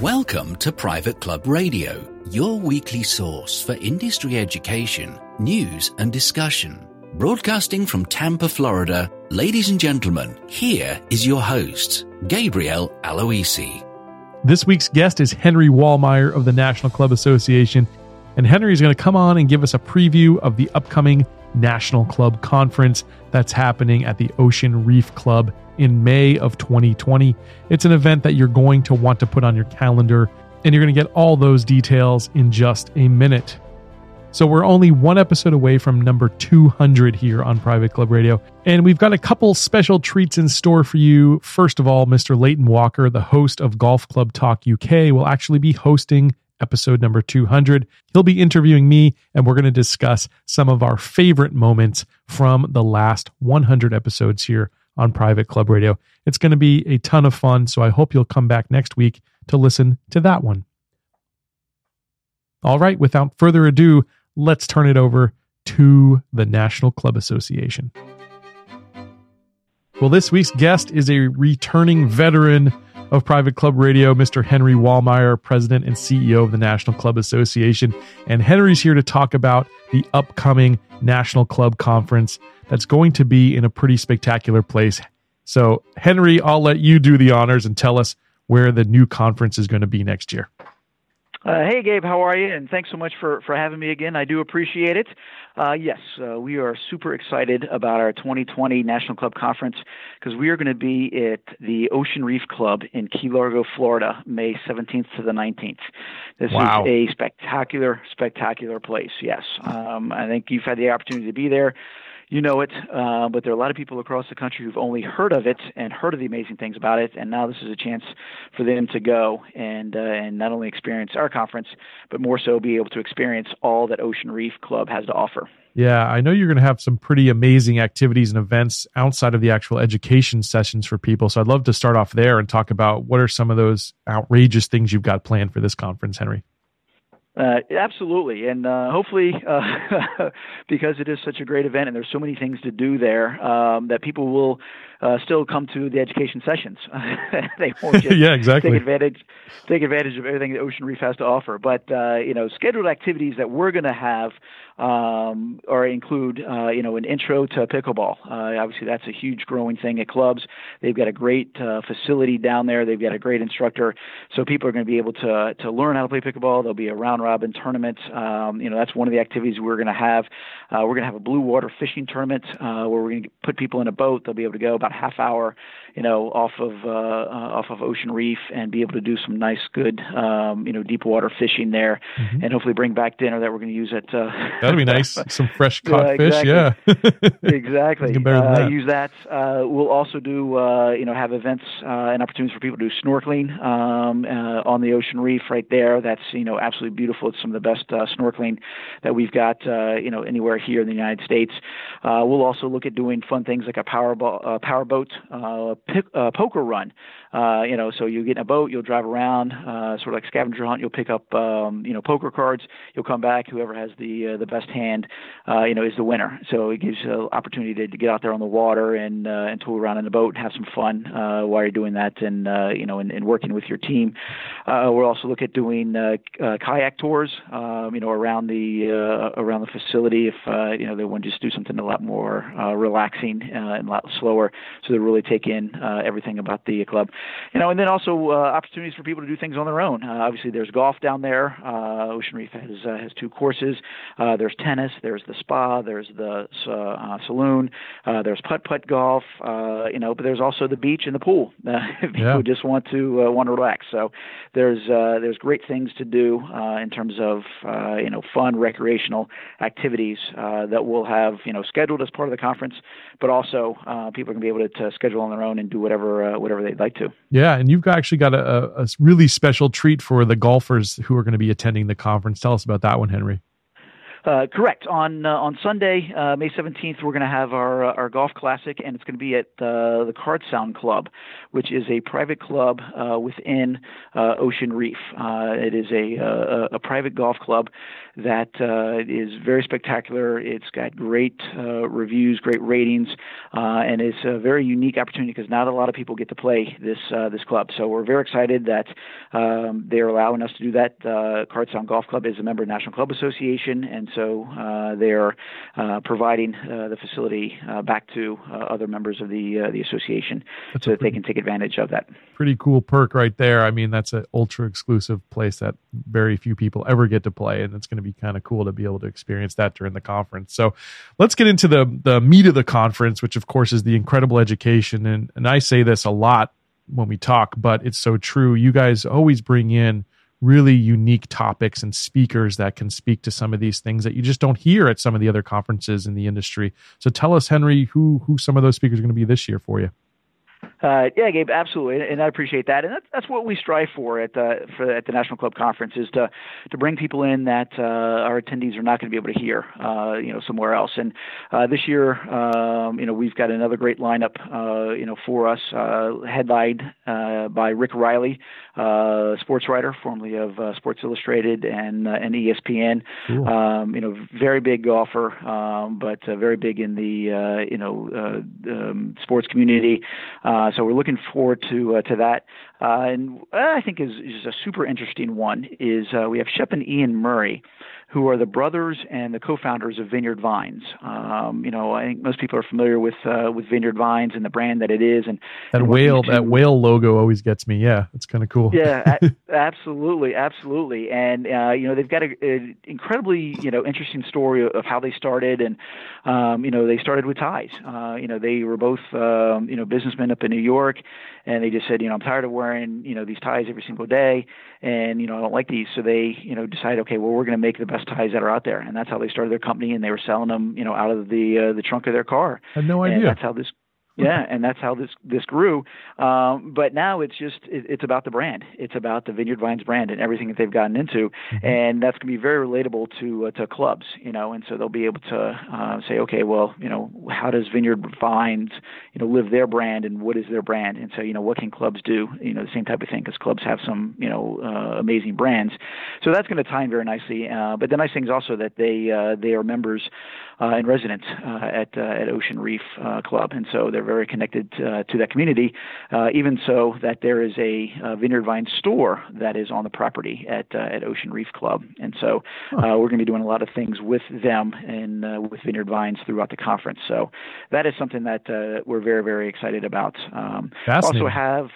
Welcome to Private Club Radio, your weekly source for industry education, news, and discussion. Broadcasting from Tampa, Florida, ladies and gentlemen, here is your host, Gabriel Aloisi. This week's guest is Henry Wallmeyer of the National Club Association, and Henry is going to come on and give us a preview of the upcoming National Club Conference that's happening at the Ocean Reef Club in May of 2020. It's an event that you're going to want to put on your calendar, and you're going to get all those details in just a minute. So, we're only one episode away from number 200 here on Private Club Radio, and we've got a couple special treats in store for you. First of all, Mr. Leighton Walker, the host of Golf Club Talk UK, will actually be hosting episode number 200. He'll be interviewing me, and we're going to discuss some of our favorite moments from the last 100 episodes here on Private Club Radio. It's going to be a ton of fun, so I hope you'll come back next week to listen to that one. All right, without further ado, let's turn it over to the National Club Association. Well, this week's guest is a returning veteran of Private Club Radio, Mr. Henry Wallmeyer, President and CEO of the National Club Association. And Henry's here to talk about the upcoming National Club Conference that's going to be in a pretty spectacular place. So, Henry, I'll let you do the honors and tell us where the new conference is going to be next year. Uh, hey, Gabe, how are you? And thanks so much for, for having me again. I do appreciate it. Uh, yes, uh, we are super excited about our 2020 National Club Conference because we are going to be at the Ocean Reef Club in Key Largo, Florida, May 17th to the 19th. This wow. is a spectacular, spectacular place. Yes, um, I think you've had the opportunity to be there you know it, uh, but there are a lot of people across the country who've only heard of it and heard of the amazing things about it, and now this is a chance for them to go and uh, and not only experience our conference, but more so be able to experience all that Ocean Reef Club has to offer. Yeah, I know you're going to have some pretty amazing activities and events outside of the actual education sessions for people. So I'd love to start off there and talk about what are some of those outrageous things you've got planned for this conference, Henry. Uh, absolutely, and uh, hopefully, uh, because it is such a great event and there's so many things to do there, um, that people will uh, still come to the education sessions. they won't just yeah, exactly. take advantage take advantage of everything that Ocean Reef has to offer. But uh, you know, scheduled activities that we're going to have um, or include uh, you know an intro to pickleball. Uh, obviously, that's a huge growing thing at clubs. They've got a great uh, facility down there. They've got a great instructor, so people are going to be able to to learn how to play pickleball. There'll be a round robin tournament. Um, you know, that's one of the activities we're going to have. Uh, we're going to have a blue water fishing tournament uh, where we're going to put people in a boat. They'll be able to go about half hour, you know, off of uh, uh, off of Ocean Reef and be able to do some nice, good, um, you know, deep water fishing there, mm-hmm. and hopefully bring back dinner that we're going to use at. Uh, That'd be nice. Some fresh caught fish. Yeah. exactly. Uh, use that. Uh, we'll also do, uh, you know, have events uh, and opportunities for people to do snorkeling um, uh, on the Ocean Reef right there. That's you know absolutely beautiful. It's some of the best uh, snorkeling that we've got, uh, you know, anywhere here in the United States. Uh, we'll also look at doing fun things like a power uh, power uh, uh, poker run. Uh, you know, so you get in a boat, you'll drive around, uh, sort of like scavenger hunt. You'll pick up, um, you know, poker cards. You'll come back. Whoever has the uh, the best hand, uh, you know, is the winner. So it gives you an opportunity to, to get out there on the water and uh, and tool around in the boat and have some fun uh, while you're doing that, and uh, you know, and, and working with your team. Uh, we'll also look at doing uh, uh, kayak tours, um, you know, around the uh, around the facility if uh, you know they want to just do something a lot more uh, relaxing uh, and a lot slower, so they really take in uh, everything about the club you know, and then also uh, opportunities for people to do things on their own. Uh, obviously, there's golf down there. Uh, Ocean Reef has uh, has two courses. Uh, there's tennis. There's the spa. There's the uh, uh, saloon. Uh, there's putt putt golf. Uh, you know, but there's also the beach and the pool. Uh, if people yeah. just want to uh, want to relax. So there's uh, there's great things to do uh, in terms of uh, you know fun recreational activities uh, that we'll have you know scheduled as part of the conference, but also uh, people can be able to, to schedule on their own and do whatever uh, whatever they'd like to. Yeah, and you've actually got a, a really special treat for the golfers who are going to be attending the conference. Tell us about that one, Henry. Uh, correct. On uh, on Sunday, uh, May 17th, we're going to have our uh, our golf classic, and it's going to be at uh, the Card Sound Club, which is a private club uh, within Ocean Reef. it is a, a, a private golf club that is very spectacular. It's got great reviews, great ratings, and it's a very unique opportunity because not a lot of people get to play this this club. So we're very excited that um, they're allowing us to do that. Card Sound Golf Club is a member of National Club Association, and so uh, they're uh, providing uh, the facility back to other members of the the association that's so that pretty, they can take advantage of that. Pretty cool perk right there. I mean, that's an ultra exclusive place that very few people ever get to play, and it's going to be kind of cool to be able to experience that during the conference. So, let's get into the the meat of the conference, which of course is the incredible education. And and I say this a lot when we talk, but it's so true. You guys always bring in really unique topics and speakers that can speak to some of these things that you just don't hear at some of the other conferences in the industry. So tell us, Henry, who who some of those speakers are going to be this year for you. Uh, yeah, Gabe, absolutely, and I appreciate that, and that's, that's what we strive for at the for, at the National Club Conference is to to bring people in that uh, our attendees are not going to be able to hear, uh, you know, somewhere else. And uh, this year, um, you know, we've got another great lineup, uh, you know, for us, uh, headlined by Rick Reilly, sports writer, formerly of Sports Illustrated and and ESPN. Um, you know, very big golfer, um, but very big in the you know um, sports community. Uh, so we're looking forward to uh, to that. Uh, and I think is, is a super interesting one is uh, we have Shep and Ian Murray, who are the brothers and the co-founders of Vineyard Vines. Um, you know, I think most people are familiar with uh, with Vineyard Vines and the brand that it is, and that and whale that whale logo always gets me. Yeah, it's kind of cool. Yeah, a- absolutely, absolutely. And uh, you know, they've got an incredibly you know interesting story of how they started, and um, you know, they started with ties. Uh, you know, they were both um, you know businessmen up in New York, and they just said, you know, I'm tired of wearing you know these ties every single day, and you know I don't like these, so they you know decided, okay, well we're going to make the best ties that are out there, and that's how they started their company, and they were selling them you know out of the uh, the trunk of their car. I had no idea. And that's how this yeah, and that's how this this grew. Um, but now it's just it, it's about the brand. It's about the Vineyard Vines brand and everything that they've gotten into, mm-hmm. and that's going to be very relatable to uh, to clubs, you know. And so they'll be able to uh, say, okay, well, you know, how does Vineyard Vines, you know, live their brand, and what is their brand? And so, you know, what can clubs do? You know, the same type of thing because clubs have some, you know, uh, amazing brands. So that's going to tie in very nicely. Uh, but the nice thing is also that they uh, they are members and residents uh, at uh, at Ocean Reef uh, Club, and so they're very connected uh, to that community. Uh, even so, that there is a, a Vineyard Vine store that is on the property at at Ocean Reef Club, and so we're going to be doing a lot of things with them and with Vineyard Vines throughout the conference. So that is something that we're very very excited about. Um, also have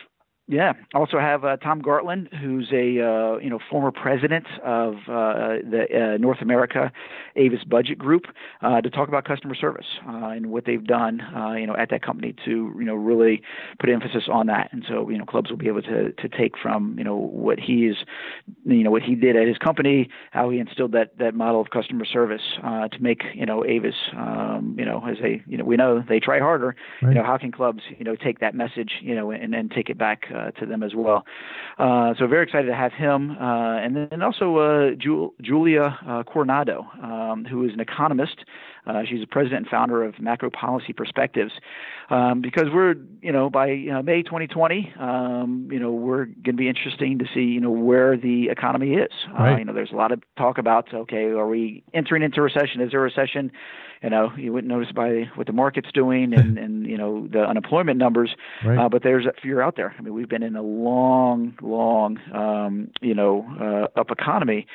yeah. Also have uh, Tom Gartland, who's a uh, you know former president of uh, the uh, North America Avis Budget Group, uh, to talk about customer service uh, and what they've done you know at that company to you know really put emphasis on that. And so you know clubs will be able to to take from you know what he is you know what he did at his company, how he instilled that that model of customer service to make you know Avis um, you know as they you know we know they try harder. Right. You know how can clubs you know take that message you know and then take it back uh, to them as well. Uh, so very excited to have him, uh, and then also uh, Ju- Julia uh, Coronado, um, who is an economist. Uh, she's the president and founder of Macro Policy Perspectives. Um, because we're, you know, by May 2020, um, you know, we're going to be interesting to see, you know, where the economy is. Right. you know, there's a lot of talk about, okay, are we entering into recession? Is there a recession? you know you wouldn't notice by what the market's doing and and you know the unemployment numbers right. uh, but there's a fear out there i mean we've been in a long long um you know uh, up economy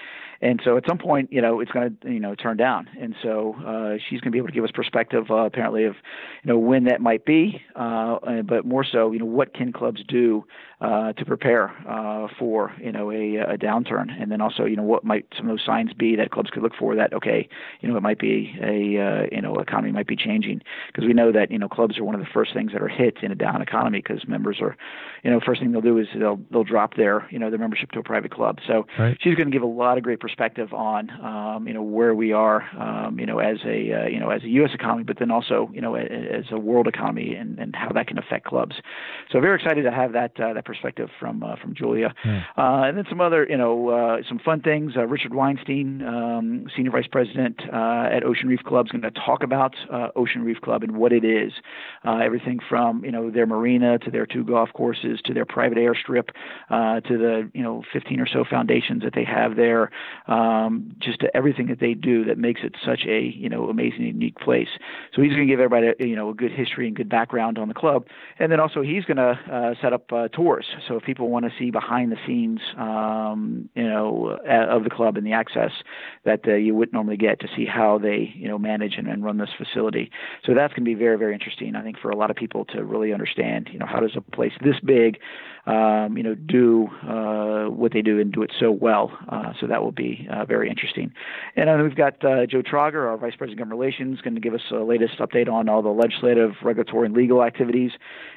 and so at some point, you know, it's going to, you know, turn down. And so uh, she's going to be able to give us perspective, uh, apparently, of, you know, when that might be, uh, but more so, you know, what can clubs do uh, to prepare uh, for, you know, a, a downturn, and then also, you know, what might some of those signs be that clubs could look for that, okay, you know, it might be a, uh, you know, economy might be changing because we know that, you know, clubs are one of the first things that are hit in a down economy because members are, you know, first thing they'll do is they'll they'll drop their, you know, their membership to a private club. So right. she's going to give a lot of great perspective on um, you know where we are um, you know as a uh, you know as a U.S. economy, but then also you know as a world economy and, and how that can affect clubs. So very excited to have that uh, that perspective from uh, from Julia, hmm. uh, and then some other you know uh, some fun things. Uh, Richard Weinstein, um, senior vice president uh, at Ocean Reef Club, is going to talk about uh, Ocean Reef Club and what it is. Uh, everything from you know their marina to their two golf courses to their private airstrip uh, to the you know 15 or so foundations that they have there, um, just to everything that they do that makes it such a you know amazing unique place. So he's going to give everybody you know a good history and good background on the club, and then also he's going to uh, set up uh, tours. So if people want to see behind the scenes, um, you know, of the club and the access that uh, you wouldn't normally get to see how they you know manage and, and run this facility. So that's going to be very very interesting. I think for a lot of people to really understand, you know, how does a place this big um, you know, do uh, what they do and do it so well. Uh, so that will be uh, very interesting. And then we've got uh, Joe Trauger, our Vice President of Government Relations, going to give us a latest update on all the legislative, regulatory, and legal activities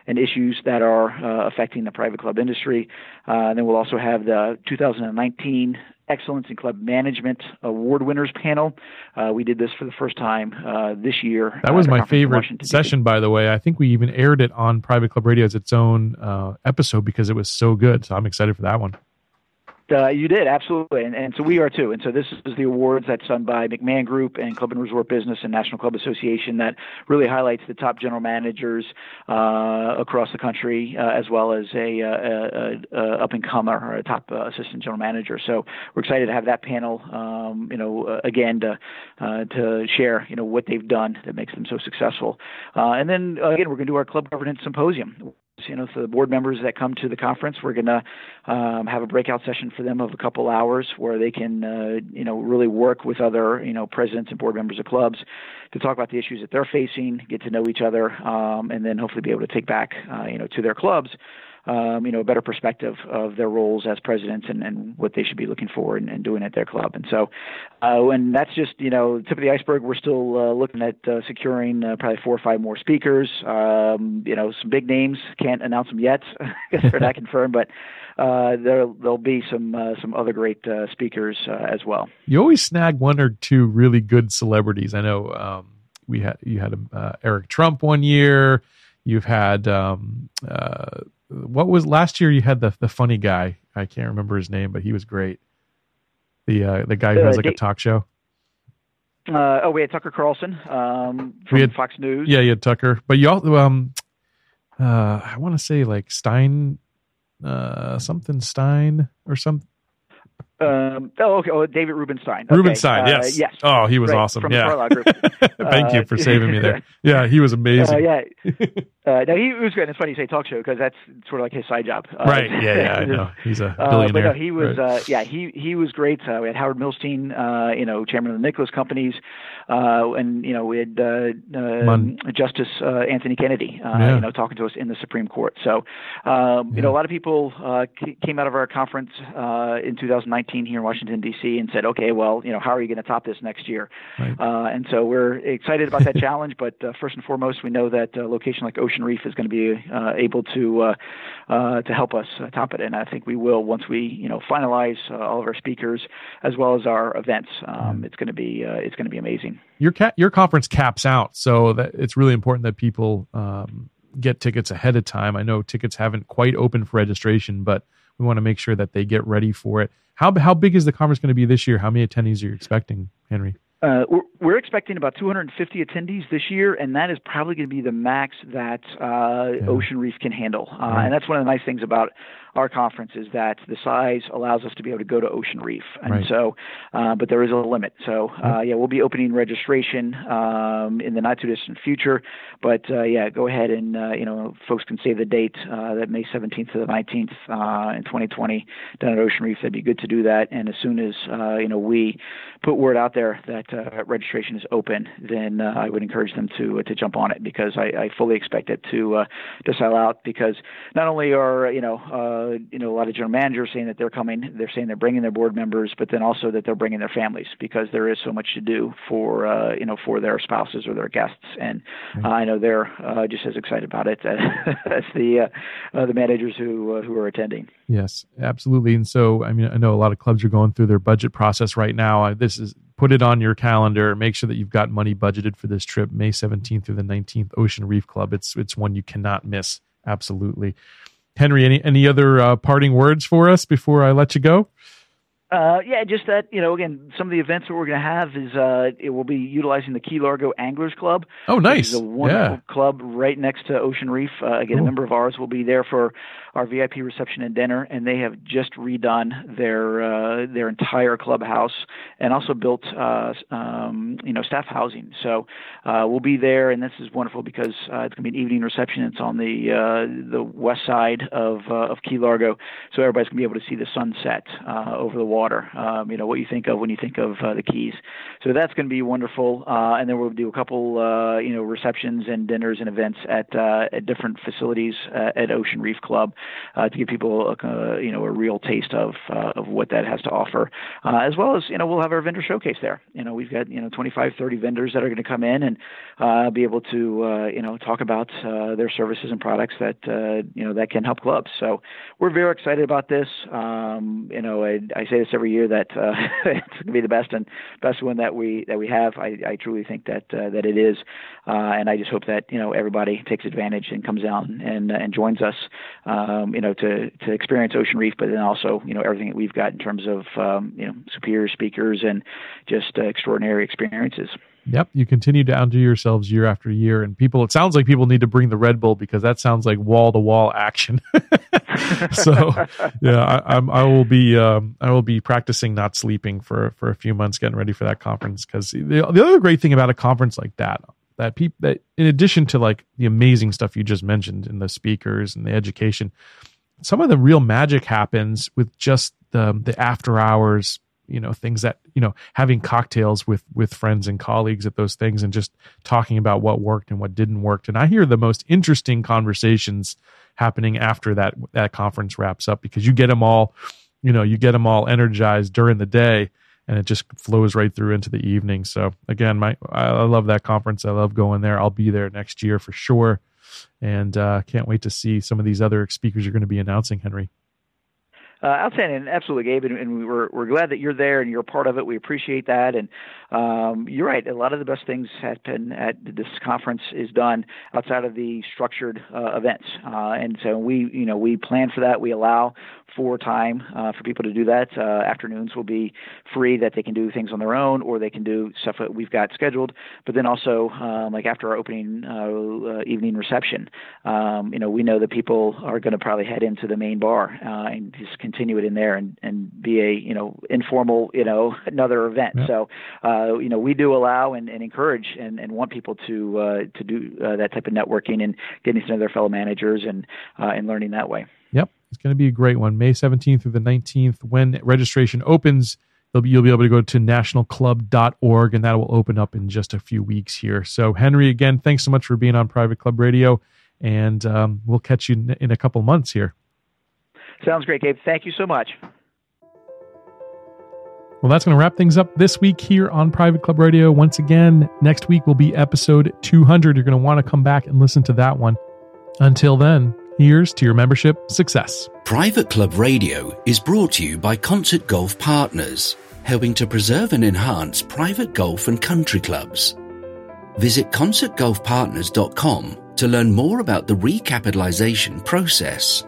and issues that are uh, affecting the private club industry. Uh, and then we'll also have the 2019 Excellence in Club Management Award Winners panel. Uh, we did this for the first time uh, this year. That was my favorite session, by the way. I think we even aired it on Private Club Radio as its own uh, episode because it was so good. So I'm excited for that one. Uh, you did absolutely, and, and so we are too. And so this is the awards that's done by McMahon Group and Club and Resort Business and National Club Association that really highlights the top general managers uh, across the country, uh, as well as a, uh, a, a, a up and comer or a top uh, assistant general manager. So we're excited to have that panel, um, you know, uh, again to to share, you know, what they've done that makes them so successful. and then again, we're going to do our club governance symposium you know, for the board members that come to the conference, we're going to um, have a breakout session for them of a couple hours where they can, uh, you know, really work with other, you know, presidents and board members of clubs to talk about the issues that they're facing, get to know each other, um, and then hopefully be able to take back, uh, you know, to their clubs um, you know, a better perspective of their roles as presidents and, and what they should be looking for and, and doing at their club. And so, uh, and that's just, you know, tip of the iceberg. We're still uh, looking at uh, securing uh, probably four or five more speakers. Um, you know, some big names. Can't announce them yet because they're not confirmed, but uh, there there'll be some uh, some other great uh, speakers uh, as well. You always snag one or two really good celebrities. I know um, we had you had uh, Eric Trump one year. You've had um, uh, what was last year? You had the the funny guy. I can't remember his name, but he was great. The uh, the guy who has like a talk show. Uh, oh, we had Tucker Carlson um, from had, Fox News. Yeah, you had Tucker, but you also um, uh, I want to say like Stein, uh, something Stein or some um, oh, okay. Oh, David Rubenstein. Okay. Rubenstein, uh, yes. yes. Oh, he was right. awesome. From yeah. Thank you for uh, saving me there. Yeah, he was amazing. Uh, yeah. Uh, no, he was great. It's funny you say talk show because that's sort of like his side job. Uh, right. Yeah. Yeah. I know. He's a billionaire. but no, he was. Right. yeah. He he was great. we had Howard Milstein, you know, chairman of the Nicholas Companies, and you know we had um, Justice Anthony Kennedy, yeah. you know, talking to us in the Supreme Court. So, um, yeah. you know, a lot of people came out of our conference in 2019 here in Washington D.C. and said, okay, well, you know, how are you going to top this next year? Right. and so we're excited about that challenge. But first and foremost, we know that a location like Ocean Reef is going to be uh, able to uh, uh, to help us top it, and I think we will once we you know finalize all of our speakers as well as our events. Um, it's going to be it's going to be amazing. Your ca- your conference caps out, so that it's really important that people um, get tickets ahead of time. I know tickets haven't quite opened for registration, but we want to make sure that they get ready for it. How how big is the conference going to be this year? How many attendees are you expecting, Henry? Uh, we're, we're, expecting about 250 attendees this year, and that is probably going to be the max that uh, yeah. Ocean Reef can handle. Uh. And that's one of the nice things about our conference is that the size allows us to be able to go to Ocean Reef, and right. so, uh, but there is a limit. So, uh, yeah, we'll be opening registration um, in the not too distant future. But uh, yeah, go ahead and uh, you know, folks can save the date uh, that May 17th to the 19th uh, in 2020 down at Ocean Reef. That'd be good to do that. And as soon as you know we put word out there that registration is open, then I would encourage them to to jump on it because I, I fully expect it to to sell out because not only are you know uh, you know, a lot of general managers saying that they're coming. They're saying they're bringing their board members, but then also that they're bringing their families because there is so much to do for uh, you know for their spouses or their guests. And uh, I know they're uh, just as excited about it as the uh, uh, the managers who uh, who are attending. Yes, absolutely. And so, I mean, I know a lot of clubs are going through their budget process right now. This is put it on your calendar. Make sure that you've got money budgeted for this trip, May 17th through the 19th, Ocean Reef Club. It's it's one you cannot miss. Absolutely. Henry, any any other uh, parting words for us before I let you go? Uh, yeah, just that you know, again, some of the events that we're going to have is uh, it will be utilizing the Key Largo Anglers Club. Oh, nice! A wonderful yeah. club right next to Ocean Reef. Uh, again, cool. a member of ours will be there for our VIP reception and dinner, and they have just redone their uh, their entire clubhouse and also built uh, um, you know staff housing. So uh, we'll be there, and this is wonderful because uh, it's going to be an evening reception. It's on the uh, the west side of uh, of Key Largo, so everybody's going to be able to see the sunset uh, over the water. Um, you know what you think of when you think of uh, the Keys. So that's going to be wonderful, uh, and then we'll do a couple uh, you know receptions and dinners and events at uh, at different facilities uh, at Ocean Reef Club uh, to give people a, uh, you know a real taste of uh, of what that has to offer, uh, as well as you know we'll have our vendor showcase there. You know we've got you know 25, 30 vendors that are going to come in and uh, be able to uh, you know talk about uh, their services and products that uh, you know that can help clubs. So we're very excited about this. Um, you know I, I say this every year that uh, it's going to be the best and best one that we that we have. I, I truly think that uh, that it is, uh, and I just hope that you know everybody takes advantage and comes out and, and joins us. Um, you know to to experience Ocean Reef, but then also you know everything that we've got in terms of um, you know superior speakers and just uh, extraordinary experiences. Yep, you continue to outdo yourselves year after year, and people. It sounds like people need to bring the Red Bull because that sounds like wall to wall action. so, yeah, I, I will be um, I will be practicing not sleeping for for a few months, getting ready for that conference. Because the the other great thing about a conference like that, that people that in addition to like the amazing stuff you just mentioned in the speakers and the education, some of the real magic happens with just the the after hours you know things that you know having cocktails with with friends and colleagues at those things and just talking about what worked and what didn't work. And i hear the most interesting conversations happening after that that conference wraps up because you get them all you know you get them all energized during the day and it just flows right through into the evening. So again my i love that conference. I love going there. I'll be there next year for sure. And uh, can't wait to see some of these other speakers you're going to be announcing henry uh, outstanding, absolutely, Gabe, and, and we're we're glad that you're there and you're a part of it. We appreciate that, and um, you're right. A lot of the best things happen at this conference is done outside of the structured uh, events, uh, and so we, you know, we plan for that. We allow for time uh, for people to do that. Uh, afternoons will be free that they can do things on their own, or they can do stuff that we've got scheduled. But then also, um, like after our opening uh, evening reception, um, you know, we know that people are going to probably head into the main bar and just continue it in there and, and be a you know informal you know another event. Yep. So uh, you know we do allow and, and encourage and, and want people to uh, to do uh, that type of networking and getting to know their fellow managers and uh, and learning that way. Yep, it's going to be a great one. May 17th through the 19th. When registration opens, you'll be, you'll be able to go to nationalclub.org, and that will open up in just a few weeks here. So, Henry, again, thanks so much for being on Private Club Radio, and um, we'll catch you in a couple months here. Sounds great, Gabe. Thank you so much. Well, that's going to wrap things up this week here on Private Club Radio. Once again, next week will be episode 200. You're going to want to come back and listen to that one. Until then, here's to your membership success. Private Club Radio is brought to you by Concert Golf Partners, helping to preserve and enhance private golf and country clubs. Visit concertgolfpartners.com to learn more about the recapitalization process.